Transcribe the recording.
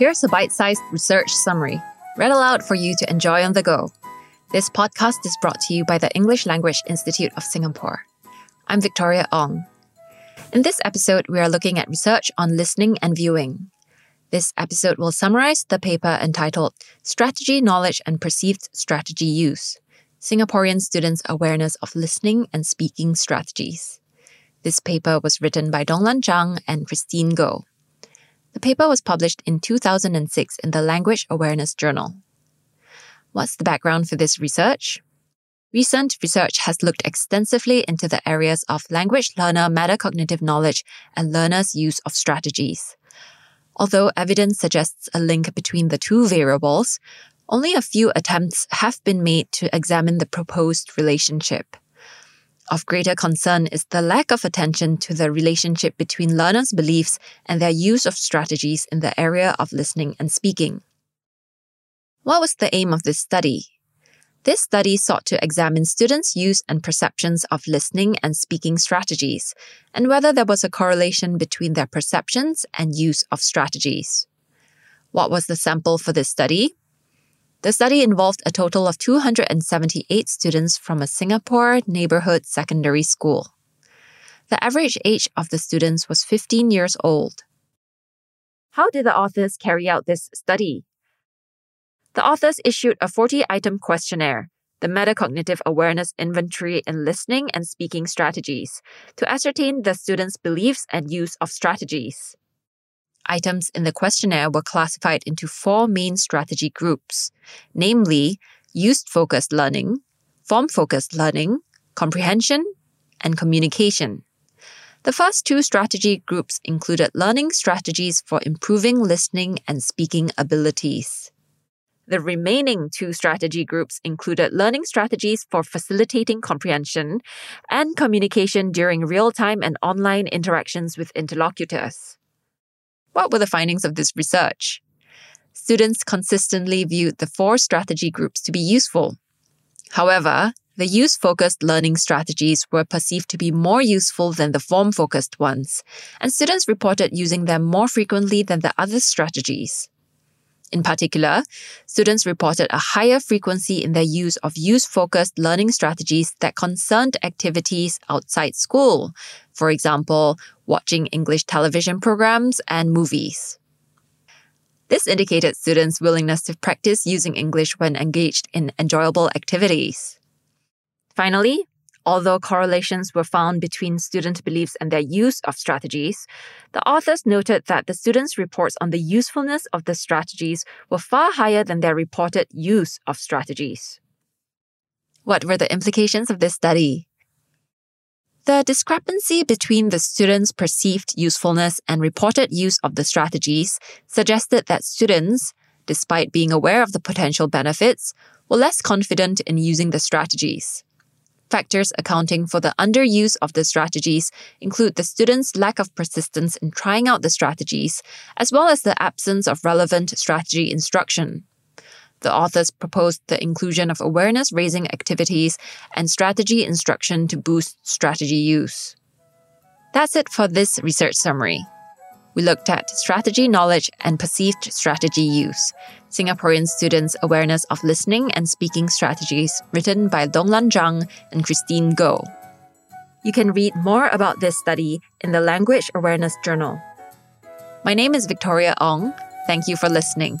Here's a bite sized research summary, read aloud for you to enjoy on the go. This podcast is brought to you by the English Language Institute of Singapore. I'm Victoria Ong. In this episode, we are looking at research on listening and viewing. This episode will summarize the paper entitled Strategy, Knowledge, and Perceived Strategy Use Singaporean Students' Awareness of Listening and Speaking Strategies. This paper was written by Donglan Zhang and Christine Goh. The paper was published in 2006 in the Language Awareness Journal. What's the background for this research? Recent research has looked extensively into the areas of language learner metacognitive knowledge and learners' use of strategies. Although evidence suggests a link between the two variables, only a few attempts have been made to examine the proposed relationship. Of greater concern is the lack of attention to the relationship between learners' beliefs and their use of strategies in the area of listening and speaking. What was the aim of this study? This study sought to examine students' use and perceptions of listening and speaking strategies, and whether there was a correlation between their perceptions and use of strategies. What was the sample for this study? The study involved a total of 278 students from a Singapore neighborhood secondary school. The average age of the students was 15 years old. How did the authors carry out this study? The authors issued a 40 item questionnaire, the Metacognitive Awareness Inventory in Listening and Speaking Strategies, to ascertain the students' beliefs and use of strategies. Items in the questionnaire were classified into four main strategy groups, namely use focused learning, form focused learning, comprehension, and communication. The first two strategy groups included learning strategies for improving listening and speaking abilities. The remaining two strategy groups included learning strategies for facilitating comprehension and communication during real time and online interactions with interlocutors. What were the findings of this research? Students consistently viewed the four strategy groups to be useful. However, the use focused learning strategies were perceived to be more useful than the form focused ones, and students reported using them more frequently than the other strategies. In particular, students reported a higher frequency in their use of use focused learning strategies that concerned activities outside school, for example, watching English television programs and movies. This indicated students' willingness to practice using English when engaged in enjoyable activities. Finally, Although correlations were found between student beliefs and their use of strategies, the authors noted that the students' reports on the usefulness of the strategies were far higher than their reported use of strategies. What were the implications of this study? The discrepancy between the students' perceived usefulness and reported use of the strategies suggested that students, despite being aware of the potential benefits, were less confident in using the strategies. Factors accounting for the underuse of the strategies include the students' lack of persistence in trying out the strategies, as well as the absence of relevant strategy instruction. The authors proposed the inclusion of awareness raising activities and strategy instruction to boost strategy use. That's it for this research summary. We looked at strategy knowledge and perceived strategy use, Singaporean students' awareness of listening and speaking strategies, written by Donglan Zhang and Christine Goh. You can read more about this study in the Language Awareness Journal. My name is Victoria Ong. Thank you for listening.